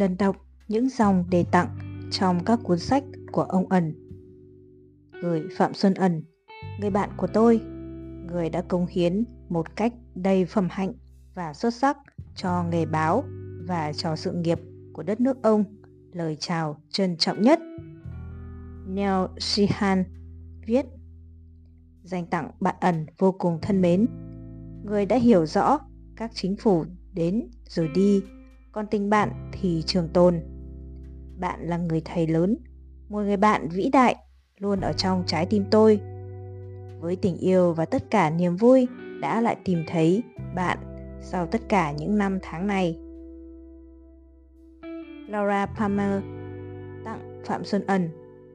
lần đọc những dòng đề tặng trong các cuốn sách của ông ẩn. Gửi Phạm Xuân ẩn, người bạn của tôi, người đã công hiến một cách đầy phẩm hạnh và xuất sắc cho nghề báo và cho sự nghiệp của đất nước ông lời chào trân trọng nhất. Neil Sheehan viết Dành tặng bạn ẩn vô cùng thân mến Người đã hiểu rõ các chính phủ đến rồi đi còn tình bạn thì trường tồn Bạn là người thầy lớn Một người bạn vĩ đại luôn ở trong trái tim tôi Với tình yêu và tất cả niềm vui đã lại tìm thấy bạn sau tất cả những năm tháng này Laura Palmer tặng Phạm Xuân Ẩn,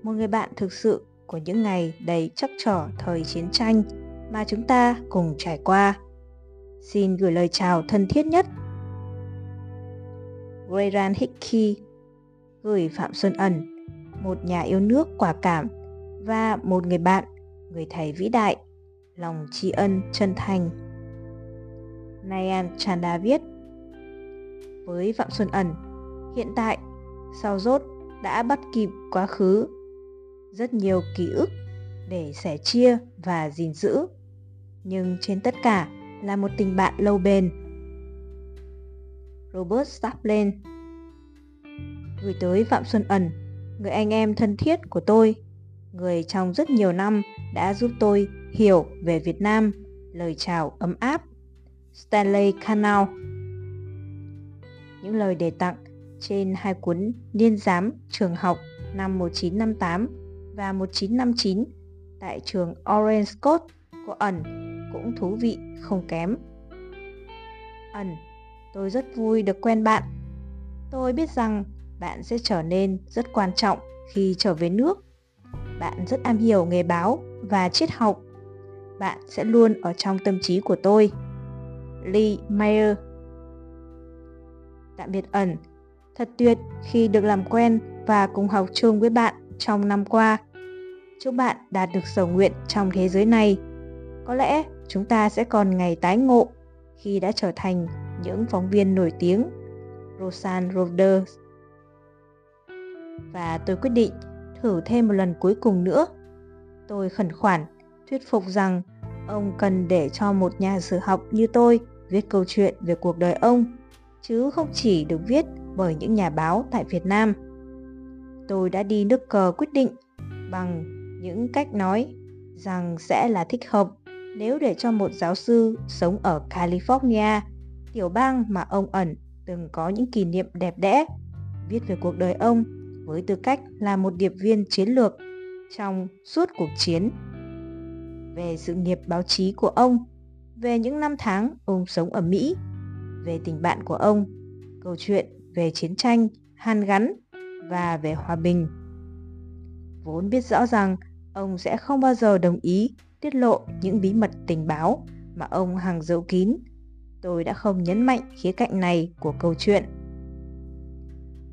một người bạn thực sự của những ngày đầy chắc trở thời chiến tranh mà chúng ta cùng trải qua. Xin gửi lời chào thân thiết nhất. Grayran Hickey gửi Phạm Xuân Ẩn, một nhà yêu nước quả cảm và một người bạn, người thầy vĩ đại, lòng tri ân chân thành. Nayan Chanda viết Với Phạm Xuân Ẩn, hiện tại sau rốt đã bắt kịp quá khứ rất nhiều ký ức để sẻ chia và gìn giữ nhưng trên tất cả là một tình bạn lâu bền robert Staplin gửi tới phạm xuân ẩn người anh em thân thiết của tôi người trong rất nhiều năm đã giúp tôi hiểu về việt nam lời chào ấm áp. Stanley canal những lời đề tặng trên hai cuốn Niên giám trường học năm 1958 và 1959 tại trường Orange Coast của ẩn cũng thú vị không kém. Ẩn, tôi rất vui được quen bạn. Tôi biết rằng bạn sẽ trở nên rất quan trọng khi trở về nước. Bạn rất am hiểu nghề báo và triết học. Bạn sẽ luôn ở trong tâm trí của tôi. Lee Mayer Tạm biệt ẩn, Thật tuyệt khi được làm quen và cùng học chung với bạn trong năm qua. Chúc bạn đạt được sở nguyện trong thế giới này. Có lẽ chúng ta sẽ còn ngày tái ngộ khi đã trở thành những phóng viên nổi tiếng. Rosan Roders Và tôi quyết định thử thêm một lần cuối cùng nữa. Tôi khẩn khoản thuyết phục rằng ông cần để cho một nhà sử học như tôi viết câu chuyện về cuộc đời ông, chứ không chỉ được viết bởi những nhà báo tại Việt Nam. Tôi đã đi nước cờ quyết định bằng những cách nói rằng sẽ là thích hợp nếu để cho một giáo sư sống ở California, tiểu bang mà ông ẩn từng có những kỷ niệm đẹp đẽ, viết về cuộc đời ông với tư cách là một điệp viên chiến lược trong suốt cuộc chiến. Về sự nghiệp báo chí của ông, về những năm tháng ông sống ở Mỹ, về tình bạn của ông, câu chuyện về chiến tranh, hàn gắn và về hòa bình. Vốn biết rõ rằng ông sẽ không bao giờ đồng ý tiết lộ những bí mật tình báo mà ông hàng giấu kín. Tôi đã không nhấn mạnh khía cạnh này của câu chuyện.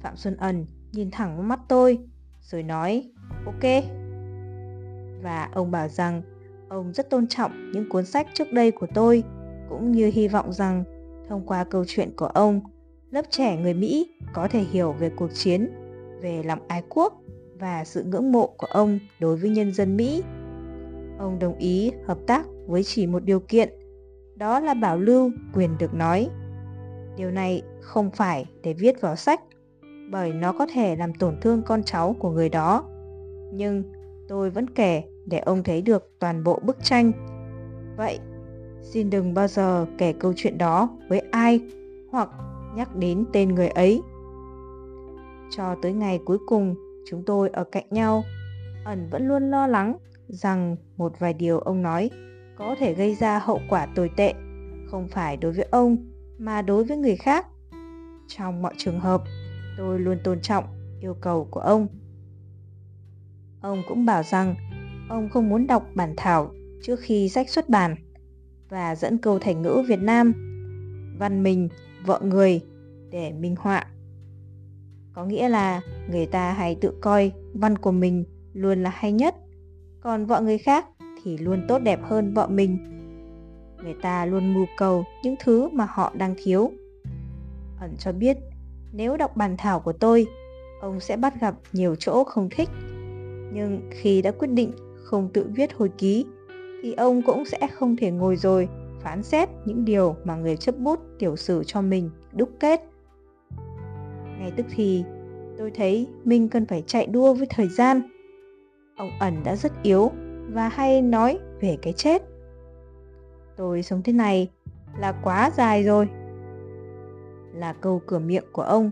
Phạm Xuân Ẩn nhìn thẳng vào mắt tôi rồi nói ok. Và ông bảo rằng ông rất tôn trọng những cuốn sách trước đây của tôi cũng như hy vọng rằng thông qua câu chuyện của ông lớp trẻ người Mỹ có thể hiểu về cuộc chiến, về lòng ái quốc và sự ngưỡng mộ của ông đối với nhân dân Mỹ. Ông đồng ý hợp tác với chỉ một điều kiện, đó là bảo lưu quyền được nói. Điều này không phải để viết vào sách, bởi nó có thể làm tổn thương con cháu của người đó. Nhưng tôi vẫn kể để ông thấy được toàn bộ bức tranh. Vậy, xin đừng bao giờ kể câu chuyện đó với ai hoặc nhắc đến tên người ấy. Cho tới ngày cuối cùng chúng tôi ở cạnh nhau, ẩn vẫn luôn lo lắng rằng một vài điều ông nói có thể gây ra hậu quả tồi tệ, không phải đối với ông mà đối với người khác. Trong mọi trường hợp, tôi luôn tôn trọng yêu cầu của ông. Ông cũng bảo rằng ông không muốn đọc bản thảo trước khi sách xuất bản và dẫn câu thành ngữ Việt Nam văn mình vợ người để minh họa. Có nghĩa là người ta hay tự coi văn của mình luôn là hay nhất, còn vợ người khác thì luôn tốt đẹp hơn vợ mình. Người ta luôn mưu cầu những thứ mà họ đang thiếu. Ẩn cho biết, Nếu đọc bàn thảo của tôi, ông sẽ bắt gặp nhiều chỗ không thích. Nhưng khi đã quyết định không tự viết hồi ký, thì ông cũng sẽ không thể ngồi rồi phán xét những điều mà người chấp bút tiểu sử cho mình đúc kết. Ngay tức thì, tôi thấy mình cần phải chạy đua với thời gian. Ông ẩn đã rất yếu và hay nói về cái chết. Tôi sống thế này là quá dài rồi. Là câu cửa miệng của ông,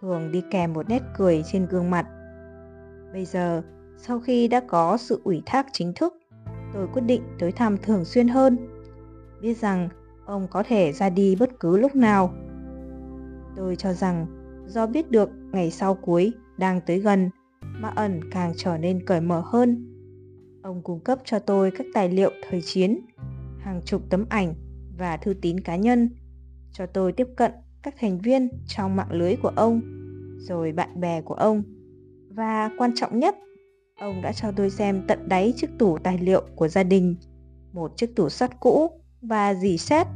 thường đi kèm một nét cười trên gương mặt. Bây giờ, sau khi đã có sự ủy thác chính thức, tôi quyết định tới thăm thường xuyên hơn. Biết rằng ông có thể ra đi bất cứ lúc nào. Tôi cho rằng do biết được ngày sau cuối đang tới gần mà ẩn càng trở nên cởi mở hơn. Ông cung cấp cho tôi các tài liệu thời chiến, hàng chục tấm ảnh và thư tín cá nhân, cho tôi tiếp cận các thành viên trong mạng lưới của ông, rồi bạn bè của ông. Và quan trọng nhất, ông đã cho tôi xem tận đáy chiếc tủ tài liệu của gia đình, một chiếc tủ sắt cũ và dì xét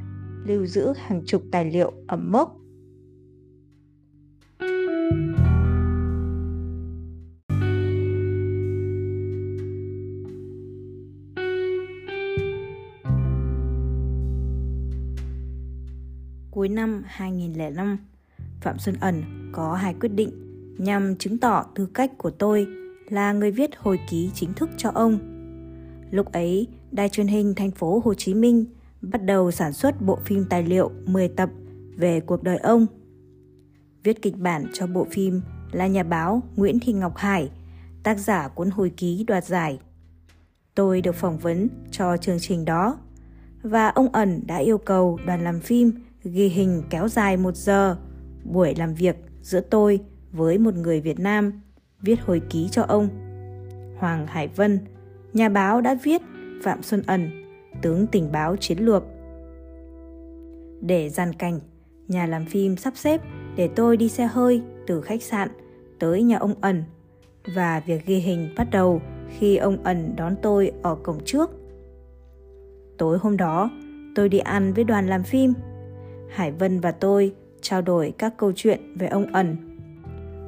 lưu giữ hàng chục tài liệu ẩm mốc Cuối năm 2005, Phạm Xuân Ẩn có hai quyết định nhằm chứng tỏ tư cách của tôi là người viết hồi ký chính thức cho ông. Lúc ấy, Đài truyền hình thành phố Hồ Chí Minh bắt đầu sản xuất bộ phim tài liệu 10 tập về cuộc đời ông. Viết kịch bản cho bộ phim là nhà báo Nguyễn Thị Ngọc Hải, tác giả cuốn hồi ký đoạt giải. Tôi được phỏng vấn cho chương trình đó và ông ẩn đã yêu cầu đoàn làm phim ghi hình kéo dài một giờ buổi làm việc giữa tôi với một người Việt Nam viết hồi ký cho ông. Hoàng Hải Vân, nhà báo đã viết Phạm Xuân Ẩn, tướng tình báo chiến lược. Để gian cảnh, nhà làm phim sắp xếp để tôi đi xe hơi từ khách sạn tới nhà ông Ẩn và việc ghi hình bắt đầu khi ông Ẩn đón tôi ở cổng trước. Tối hôm đó, tôi đi ăn với đoàn làm phim Hải Vân và tôi trao đổi các câu chuyện về ông ẩn.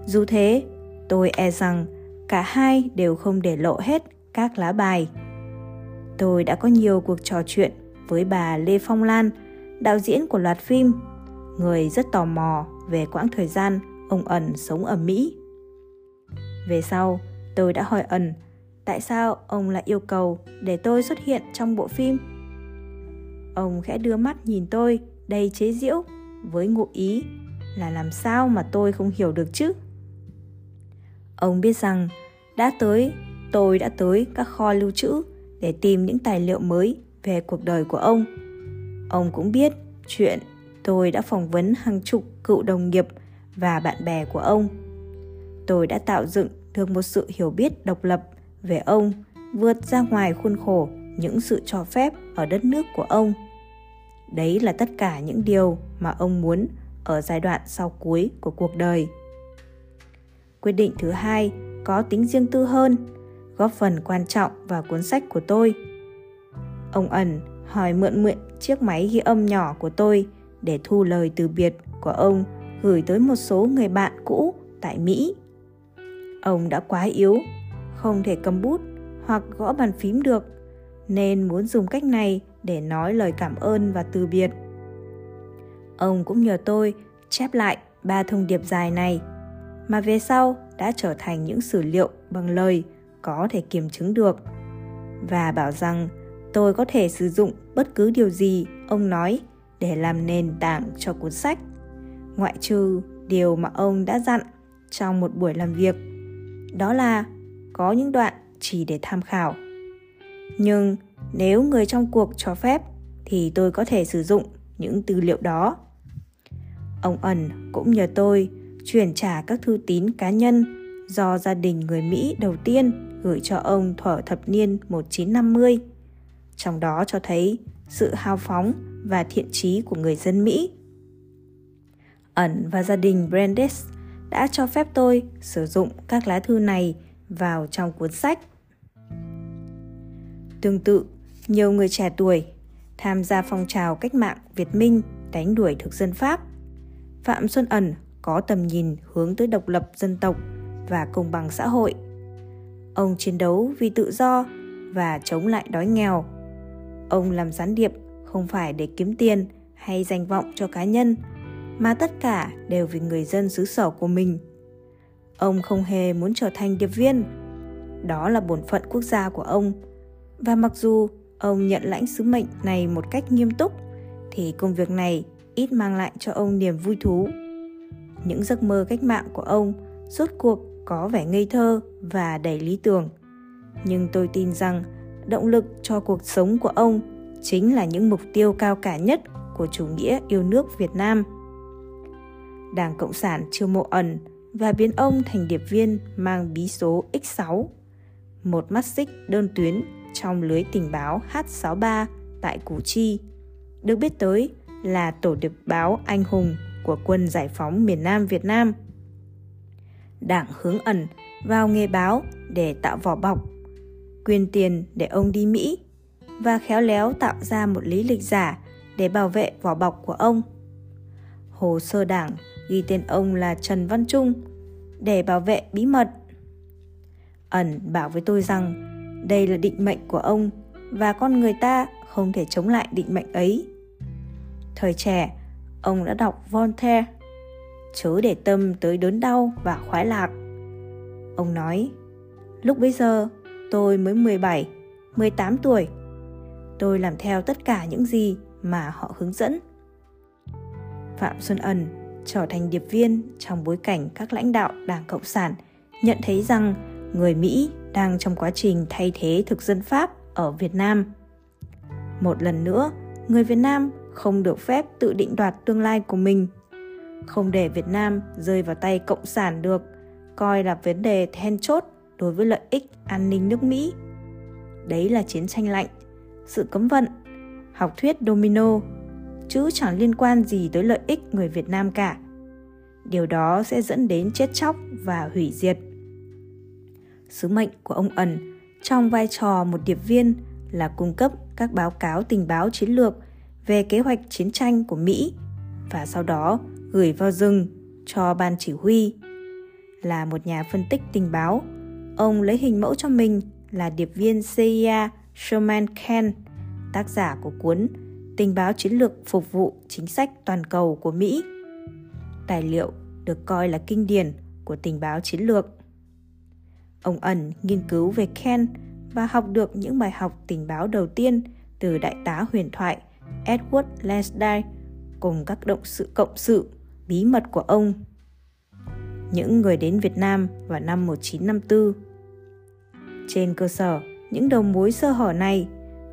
Dù thế, tôi e rằng cả hai đều không để lộ hết các lá bài. Tôi đã có nhiều cuộc trò chuyện với bà Lê Phong Lan, đạo diễn của loạt phim, người rất tò mò về quãng thời gian ông ẩn sống ở Mỹ. Về sau, tôi đã hỏi ẩn tại sao ông lại yêu cầu để tôi xuất hiện trong bộ phim. Ông khẽ đưa mắt nhìn tôi đầy chế giễu với ngụ ý là làm sao mà tôi không hiểu được chứ? Ông biết rằng đã tới, tôi đã tới các kho lưu trữ để tìm những tài liệu mới về cuộc đời của ông. Ông cũng biết chuyện tôi đã phỏng vấn hàng chục cựu đồng nghiệp và bạn bè của ông. Tôi đã tạo dựng được một sự hiểu biết độc lập về ông, vượt ra ngoài khuôn khổ những sự cho phép ở đất nước của ông. Đấy là tất cả những điều mà ông muốn ở giai đoạn sau cuối của cuộc đời. Quyết định thứ hai có tính riêng tư hơn, góp phần quan trọng vào cuốn sách của tôi. Ông ẩn hỏi mượn mượn chiếc máy ghi âm nhỏ của tôi để thu lời từ biệt của ông gửi tới một số người bạn cũ tại Mỹ. Ông đã quá yếu, không thể cầm bút hoặc gõ bàn phím được, nên muốn dùng cách này để nói lời cảm ơn và từ biệt. Ông cũng nhờ tôi chép lại ba thông điệp dài này, mà về sau đã trở thành những sử liệu bằng lời có thể kiểm chứng được và bảo rằng tôi có thể sử dụng bất cứ điều gì ông nói để làm nền tảng cho cuốn sách ngoại trừ điều mà ông đã dặn trong một buổi làm việc, đó là có những đoạn chỉ để tham khảo nhưng nếu người trong cuộc cho phép thì tôi có thể sử dụng những tư liệu đó. Ông ẩn cũng nhờ tôi chuyển trả các thư tín cá nhân do gia đình người Mỹ đầu tiên gửi cho ông thuở thập niên 1950. Trong đó cho thấy sự hào phóng và thiện trí của người dân Mỹ. Ẩn và gia đình Brandes đã cho phép tôi sử dụng các lá thư này vào trong cuốn sách. Tương tự, nhiều người trẻ tuổi tham gia phong trào cách mạng Việt Minh đánh đuổi thực dân Pháp. Phạm Xuân Ẩn có tầm nhìn hướng tới độc lập dân tộc và công bằng xã hội. Ông chiến đấu vì tự do và chống lại đói nghèo. Ông làm gián điệp không phải để kiếm tiền hay danh vọng cho cá nhân, mà tất cả đều vì người dân xứ sở của mình. Ông không hề muốn trở thành điệp viên. Đó là bổn phận quốc gia của ông. Và mặc dù ông nhận lãnh sứ mệnh này một cách nghiêm túc, thì công việc này ít mang lại cho ông niềm vui thú. Những giấc mơ cách mạng của ông rốt cuộc có vẻ ngây thơ và đầy lý tưởng. Nhưng tôi tin rằng động lực cho cuộc sống của ông chính là những mục tiêu cao cả nhất của chủ nghĩa yêu nước Việt Nam. Đảng Cộng sản chiêu mộ ẩn và biến ông thành điệp viên mang bí số X6, một mắt xích đơn tuyến trong lưới tình báo H63 tại Củ Chi, được biết tới là tổ điệp báo anh hùng của quân giải phóng miền Nam Việt Nam. Đảng hướng ẩn vào nghề báo để tạo vỏ bọc, quyên tiền để ông đi Mỹ và khéo léo tạo ra một lý lịch giả để bảo vệ vỏ bọc của ông. Hồ sơ đảng ghi tên ông là Trần Văn Trung để bảo vệ bí mật. Ẩn bảo với tôi rằng đây là định mệnh của ông và con người ta không thể chống lại định mệnh ấy. Thời trẻ, ông đã đọc Voltaire, chớ để tâm tới đớn đau và khoái lạc. Ông nói, lúc bấy giờ tôi mới 17, 18 tuổi. Tôi làm theo tất cả những gì mà họ hướng dẫn. Phạm Xuân Ẩn trở thành điệp viên trong bối cảnh các lãnh đạo Đảng Cộng sản nhận thấy rằng người Mỹ đang trong quá trình thay thế thực dân Pháp ở Việt Nam. Một lần nữa, người Việt Nam không được phép tự định đoạt tương lai của mình. Không để Việt Nam rơi vào tay Cộng sản được, coi là vấn đề then chốt đối với lợi ích an ninh nước Mỹ. Đấy là chiến tranh lạnh, sự cấm vận, học thuyết domino, chứ chẳng liên quan gì tới lợi ích người Việt Nam cả. Điều đó sẽ dẫn đến chết chóc và hủy diệt. Sứ mệnh của ông ẩn trong vai trò một điệp viên là cung cấp các báo cáo tình báo chiến lược về kế hoạch chiến tranh của Mỹ và sau đó gửi vào rừng cho ban chỉ huy. Là một nhà phân tích tình báo, ông lấy hình mẫu cho mình là điệp viên CIA Sherman Ken, tác giả của cuốn Tình báo chiến lược phục vụ chính sách toàn cầu của Mỹ. Tài liệu được coi là kinh điển của tình báo chiến lược. Ông ẩn nghiên cứu về Ken và học được những bài học tình báo đầu tiên từ đại tá huyền thoại Edward Lansdale cùng các động sự cộng sự bí mật của ông. Những người đến Việt Nam vào năm 1954. Trên cơ sở những đầu mối sơ hở này,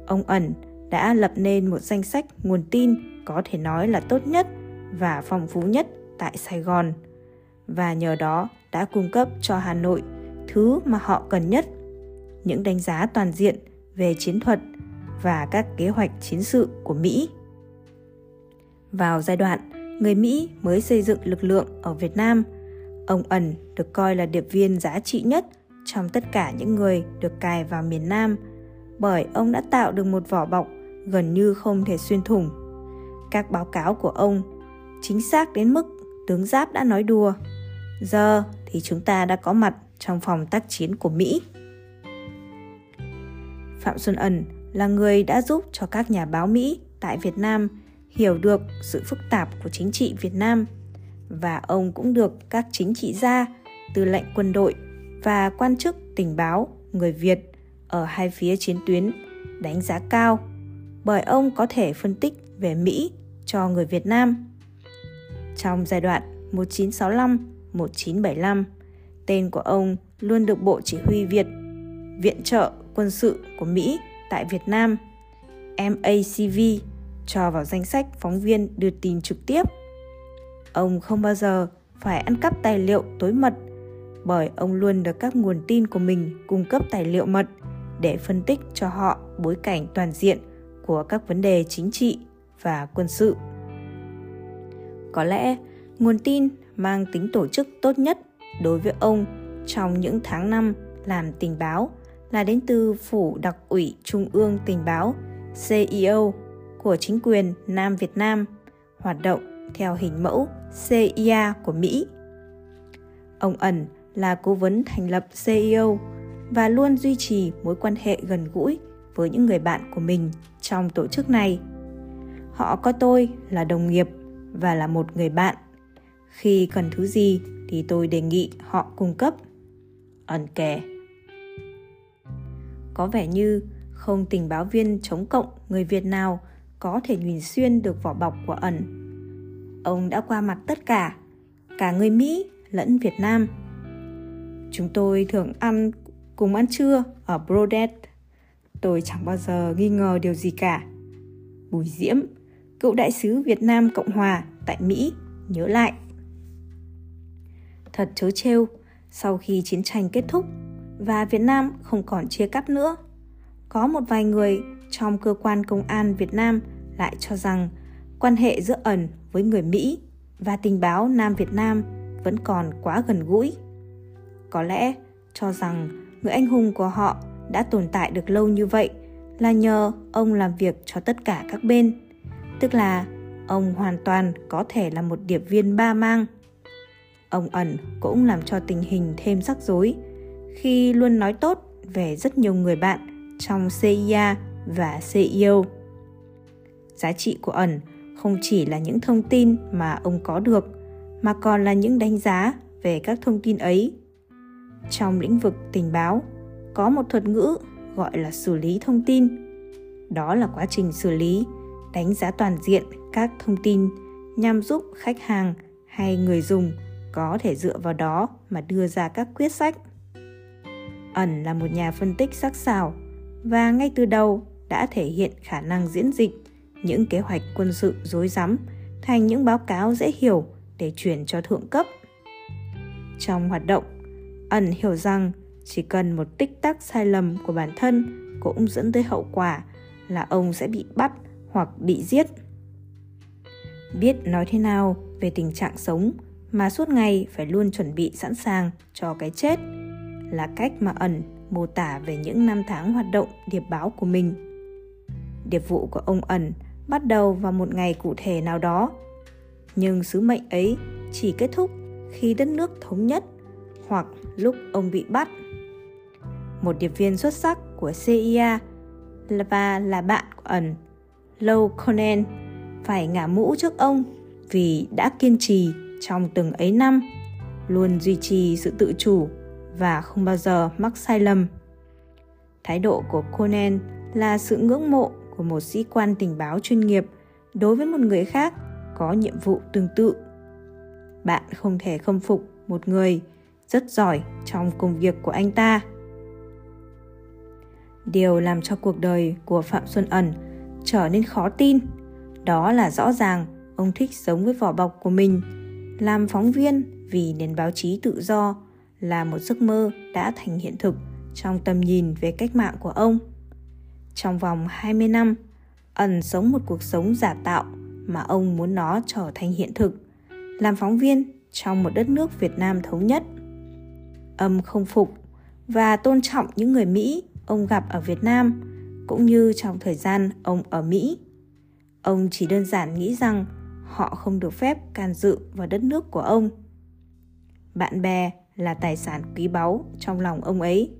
ông ẩn đã lập nên một danh sách nguồn tin có thể nói là tốt nhất và phong phú nhất tại Sài Gòn và nhờ đó đã cung cấp cho Hà Nội thứ mà họ cần nhất, những đánh giá toàn diện về chiến thuật và các kế hoạch chiến sự của Mỹ. Vào giai đoạn người Mỹ mới xây dựng lực lượng ở Việt Nam, ông ẩn được coi là điệp viên giá trị nhất trong tất cả những người được cài vào miền Nam bởi ông đã tạo được một vỏ bọc gần như không thể xuyên thủng. Các báo cáo của ông chính xác đến mức tướng Giáp đã nói đùa. Giờ thì chúng ta đã có mặt trong phòng tác chiến của Mỹ. Phạm Xuân Ẩn là người đã giúp cho các nhà báo Mỹ tại Việt Nam hiểu được sự phức tạp của chính trị Việt Nam và ông cũng được các chính trị gia, tư lệnh quân đội và quan chức tình báo người Việt ở hai phía chiến tuyến đánh giá cao bởi ông có thể phân tích về Mỹ cho người Việt Nam. Trong giai đoạn 1965-1975, tên của ông luôn được Bộ Chỉ huy Việt, Viện trợ quân sự của Mỹ tại Việt Nam, MACV, cho vào danh sách phóng viên đưa tin trực tiếp. Ông không bao giờ phải ăn cắp tài liệu tối mật bởi ông luôn được các nguồn tin của mình cung cấp tài liệu mật để phân tích cho họ bối cảnh toàn diện của các vấn đề chính trị và quân sự. Có lẽ nguồn tin mang tính tổ chức tốt nhất đối với ông trong những tháng năm làm tình báo là đến từ Phủ Đặc ủy Trung ương Tình báo CEO của chính quyền Nam Việt Nam, hoạt động theo hình mẫu CIA của Mỹ. Ông ẩn là cố vấn thành lập CEO và luôn duy trì mối quan hệ gần gũi với những người bạn của mình trong tổ chức này. Họ coi tôi là đồng nghiệp và là một người bạn. Khi cần thứ gì thì tôi đề nghị họ cung cấp. Ẩn kè. Có vẻ như không tình báo viên chống cộng người Việt nào có thể nhìn xuyên được vỏ bọc của ẩn. Ông đã qua mặt tất cả, cả người Mỹ lẫn Việt Nam. Chúng tôi thường ăn cùng ăn trưa ở Brodet. Tôi chẳng bao giờ nghi ngờ điều gì cả. Bùi Diễm, cựu đại sứ Việt Nam Cộng Hòa tại Mỹ, nhớ lại. Thật chớ trêu, sau khi chiến tranh kết thúc và Việt Nam không còn chia cắt nữa, có một vài người trong cơ quan công an Việt Nam lại cho rằng quan hệ giữa ẩn với người Mỹ và tình báo Nam Việt Nam vẫn còn quá gần gũi. Có lẽ cho rằng người anh hùng của họ đã tồn tại được lâu như vậy là nhờ ông làm việc cho tất cả các bên, tức là ông hoàn toàn có thể là một điệp viên ba mang. Ông ẩn cũng làm cho tình hình thêm rắc rối khi luôn nói tốt về rất nhiều người bạn trong CIA và CEO. Giá trị của ẩn không chỉ là những thông tin mà ông có được, mà còn là những đánh giá về các thông tin ấy. Trong lĩnh vực tình báo, có một thuật ngữ gọi là xử lý thông tin. Đó là quá trình xử lý, đánh giá toàn diện các thông tin nhằm giúp khách hàng hay người dùng có thể dựa vào đó mà đưa ra các quyết sách. Ẩn là một nhà phân tích sắc sảo và ngay từ đầu đã thể hiện khả năng diễn dịch những kế hoạch quân sự rối rắm thành những báo cáo dễ hiểu để chuyển cho thượng cấp. Trong hoạt động, ẩn hiểu rằng chỉ cần một tích tắc sai lầm của bản thân cũng dẫn tới hậu quả là ông sẽ bị bắt hoặc bị giết. Biết nói thế nào về tình trạng sống mà suốt ngày phải luôn chuẩn bị sẵn sàng cho cái chết là cách mà ẩn mô tả về những năm tháng hoạt động điệp báo của mình. Điệp vụ của ông ẩn bắt đầu vào một ngày cụ thể nào đó, nhưng sứ mệnh ấy chỉ kết thúc khi đất nước thống nhất hoặc lúc ông bị bắt. Một điệp viên xuất sắc của CIA và là bạn của ẩn, Low Conan, phải ngả mũ trước ông vì đã kiên trì trong từng ấy năm, luôn duy trì sự tự chủ và không bao giờ mắc sai lầm. Thái độ của Conan là sự ngưỡng mộ của một sĩ quan tình báo chuyên nghiệp đối với một người khác có nhiệm vụ tương tự. Bạn không thể khâm phục một người rất giỏi trong công việc của anh ta. Điều làm cho cuộc đời của Phạm Xuân Ẩn trở nên khó tin, đó là rõ ràng ông thích sống với vỏ bọc của mình, làm phóng viên vì nền báo chí tự do là một giấc mơ đã thành hiện thực trong tầm nhìn về cách mạng của ông. Trong vòng 20 năm, ẩn sống một cuộc sống giả tạo mà ông muốn nó trở thành hiện thực, làm phóng viên trong một đất nước Việt Nam thống nhất. Âm không phục và tôn trọng những người Mỹ ông gặp ở Việt Nam, cũng như trong thời gian ông ở Mỹ. Ông chỉ đơn giản nghĩ rằng họ không được phép can dự vào đất nước của ông. Bạn bè là tài sản quý báu trong lòng ông ấy.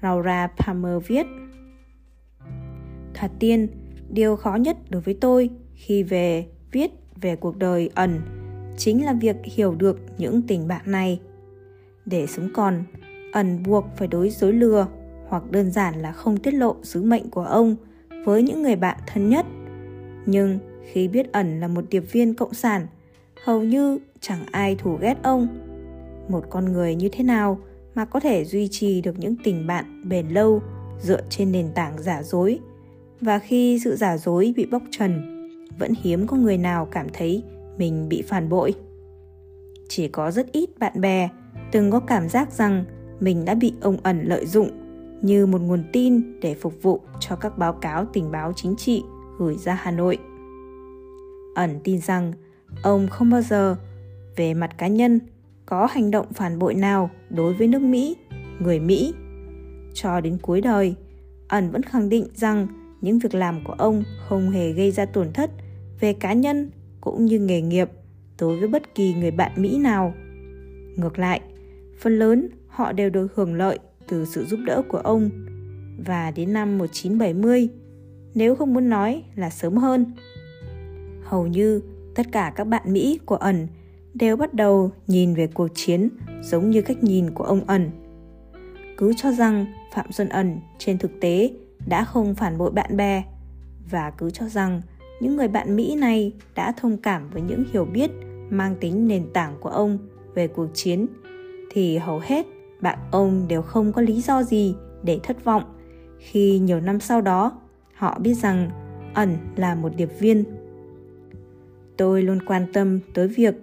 Laura Palmer viết Thật tiên, điều khó nhất đối với tôi khi về viết về cuộc đời ẩn chính là việc hiểu được những tình bạn này. Để sống còn, ẩn buộc phải đối dối lừa hoặc đơn giản là không tiết lộ sứ mệnh của ông với những người bạn thân nhất. Nhưng khi biết ẩn là một điệp viên cộng sản, hầu như chẳng ai thù ghét ông. Một con người như thế nào mà có thể duy trì được những tình bạn bền lâu dựa trên nền tảng giả dối? Và khi sự giả dối bị bóc trần vẫn hiếm có người nào cảm thấy mình bị phản bội. Chỉ có rất ít bạn bè từng có cảm giác rằng mình đã bị ông ẩn lợi dụng như một nguồn tin để phục vụ cho các báo cáo tình báo chính trị gửi ra Hà Nội. Ẩn tin rằng ông không bao giờ về mặt cá nhân có hành động phản bội nào đối với nước Mỹ, người Mỹ. Cho đến cuối đời, ẩn vẫn khẳng định rằng những việc làm của ông không hề gây ra tổn thất về cá nhân cũng như nghề nghiệp đối với bất kỳ người bạn Mỹ nào. Ngược lại, phần lớn họ đều được hưởng lợi từ sự giúp đỡ của ông và đến năm 1970, nếu không muốn nói là sớm hơn. Hầu như tất cả các bạn Mỹ của ẩn đều bắt đầu nhìn về cuộc chiến giống như cách nhìn của ông ẩn. Cứ cho rằng Phạm Xuân Ẩn trên thực tế đã không phản bội bạn bè và cứ cho rằng những người bạn Mỹ này đã thông cảm với những hiểu biết mang tính nền tảng của ông về cuộc chiến, thì hầu hết bạn ông đều không có lý do gì để thất vọng khi nhiều năm sau đó họ biết rằng ẩn là một điệp viên tôi luôn quan tâm tới việc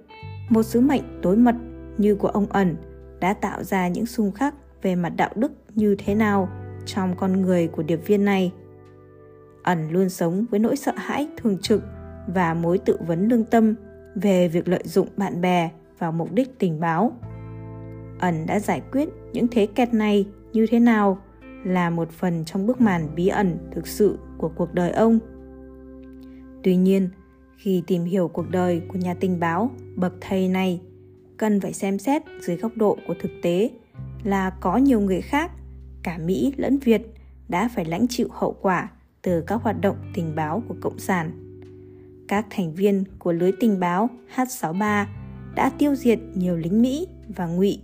một sứ mệnh tối mật như của ông ẩn đã tạo ra những xung khắc về mặt đạo đức như thế nào trong con người của điệp viên này. Ẩn luôn sống với nỗi sợ hãi thường trực và mối tự vấn lương tâm về việc lợi dụng bạn bè vào mục đích tình báo. Ẩn đã giải quyết những thế kẹt này như thế nào là một phần trong bức màn bí ẩn thực sự của cuộc đời ông. Tuy nhiên khi tìm hiểu cuộc đời của nhà tình báo bậc thầy này cần phải xem xét dưới góc độ của thực tế là có nhiều người khác cả mỹ lẫn việt đã phải lãnh chịu hậu quả từ các hoạt động tình báo của cộng sản các thành viên của lưới tình báo H63 đã tiêu diệt nhiều lính Mỹ và ngụy,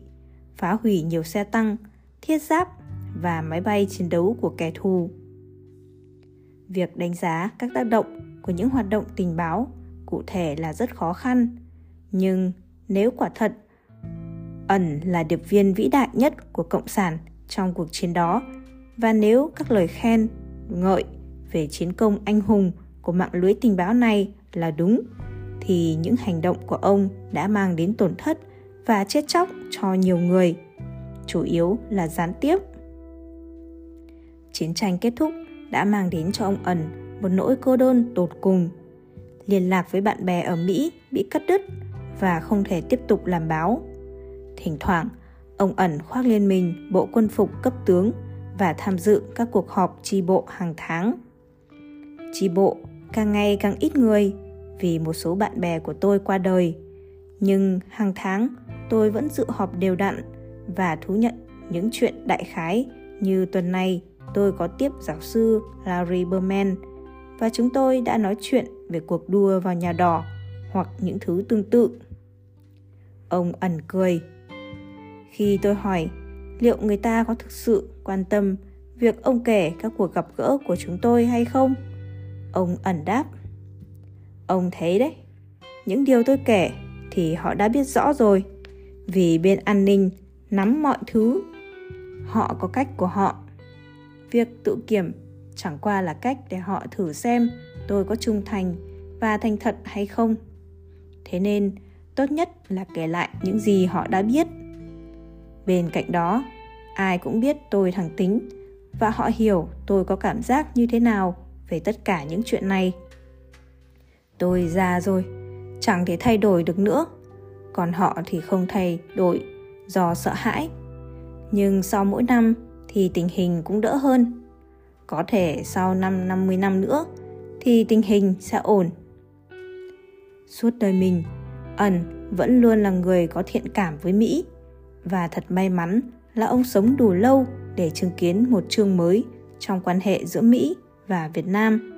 phá hủy nhiều xe tăng, thiết giáp và máy bay chiến đấu của kẻ thù. Việc đánh giá các tác động của những hoạt động tình báo cụ thể là rất khó khăn, nhưng nếu quả thật ẩn là điệp viên vĩ đại nhất của cộng sản trong cuộc chiến đó và nếu các lời khen ngợi về chiến công anh hùng của mạng lưới tình báo này là đúng thì những hành động của ông đã mang đến tổn thất và chết chóc cho nhiều người chủ yếu là gián tiếp. Chiến tranh kết thúc đã mang đến cho ông ẩn một nỗi cô đơn tột cùng. Liên lạc với bạn bè ở mỹ bị cắt đứt và không thể tiếp tục làm báo. Thỉnh thoảng, ông ẩn khoác lên mình bộ quân phục cấp tướng và tham dự các cuộc họp tri bộ hàng tháng. Tri bộ càng ngày càng ít người vì một số bạn bè của tôi qua đời, nhưng hàng tháng tôi vẫn dự họp đều đặn và thú nhận những chuyện đại khái như tuần này tôi có tiếp giáo sư Larry Berman và chúng tôi đã nói chuyện về cuộc đua vào nhà đỏ hoặc những thứ tương tự. Ông ẩn cười. Khi tôi hỏi liệu người ta có thực sự quan tâm việc ông kể các cuộc gặp gỡ của chúng tôi hay không, ông ẩn đáp. Ông thấy đấy, những điều tôi kể thì họ đã biết rõ rồi, vì bên an ninh nắm mọi thứ. Họ có cách của họ. Việc tự kiểm chẳng qua là cách để họ thử xem tôi có trung thành và thành thật hay không. Thế nên, tốt nhất là kể lại những gì họ đã biết. Bên cạnh đó, ai cũng biết tôi thẳng tính và họ hiểu tôi có cảm giác như thế nào về tất cả những chuyện này tôi già rồi chẳng thể thay đổi được nữa còn họ thì không thay đổi do sợ hãi nhưng sau mỗi năm thì tình hình cũng đỡ hơn có thể sau năm 50 năm nữa thì tình hình sẽ ổn. Suốt đời mình ẩn vẫn luôn là người có thiện cảm với mỹ và thật may mắn là ông sống đủ lâu để chứng kiến một chương mới trong quan hệ giữa mỹ và việt nam.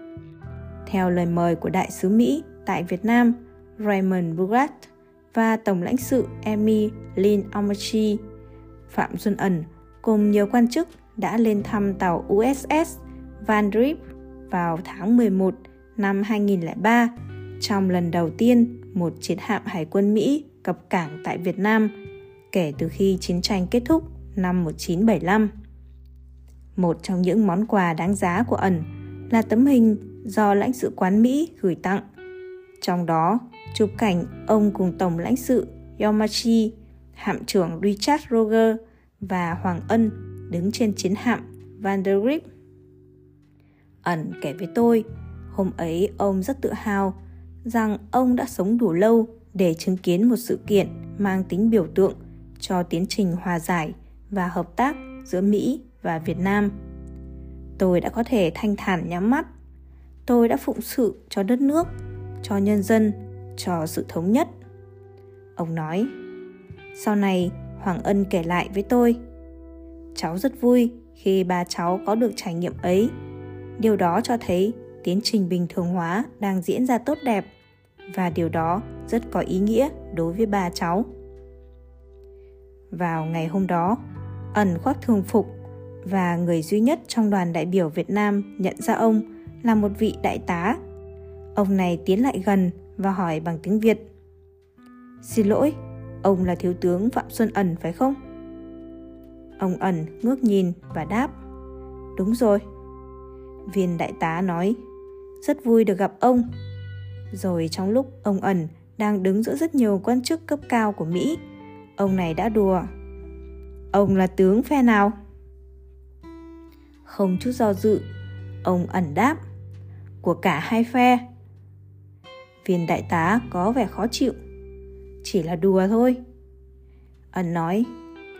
Theo lời mời của đại sứ Mỹ tại Việt Nam Raymond Bugat và Tổng lãnh sự Amy Lynn Omachi, Phạm Xuân Ẩn cùng nhiều quan chức đã lên thăm tàu USS Van Rip vào tháng 11 năm 2003 trong lần đầu tiên một chiến hạm hải quân Mỹ cập cảng tại Việt Nam kể từ khi chiến tranh kết thúc năm 1975. Một trong những món quà đáng giá của ẩn là tấm hình do lãnh sự quán Mỹ gửi tặng. Trong đó, chụp cảnh ông cùng Tổng lãnh sự Yomachi, hạm trưởng Richard Roger và Hoàng Ân đứng trên chiến hạm Vandergrip. Ẩn kể với tôi, hôm ấy ông rất tự hào rằng ông đã sống đủ lâu để chứng kiến một sự kiện mang tính biểu tượng cho tiến trình hòa giải và hợp tác giữa Mỹ và Việt Nam. Tôi đã có thể thanh thản nhắm mắt tôi đã phụng sự cho đất nước cho nhân dân cho sự thống nhất. Ông nói, sau này Hoàng Ân kể lại với tôi. Cháu rất vui khi ba cháu có được trải nghiệm ấy. Điều đó cho thấy tiến trình bình thường hóa đang diễn ra tốt đẹp và điều đó rất có ý nghĩa đối với ba cháu. Vào ngày hôm đó, ẩn khoác thường phục và người duy nhất trong đoàn đại biểu Việt Nam nhận ra ông là một vị đại tá. Ông này tiến lại gần và hỏi bằng tiếng Việt. Xin lỗi, ông là thiếu tướng Phạm Xuân Ẩn phải không? Ông ẩn ngước nhìn và đáp. Đúng rồi. Viên đại tá nói, rất vui được gặp ông. Rồi trong lúc ông ẩn đang đứng giữa rất nhiều quan chức cấp cao của Mỹ, ông này đã đùa. Ông là tướng phe nào? Không chút do dự, ông ẩn đáp. Của cả hai phe. Viên đại tá có vẻ khó chịu. Chỉ là đùa thôi. Ẩn nói,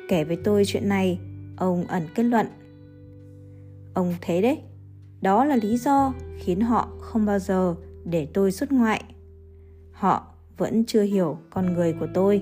kể với tôi chuyện này, ông ẩn kết luận. Ông thấy đấy, đó là lý do khiến họ không bao giờ để tôi xuất ngoại. Họ vẫn chưa hiểu con người của tôi.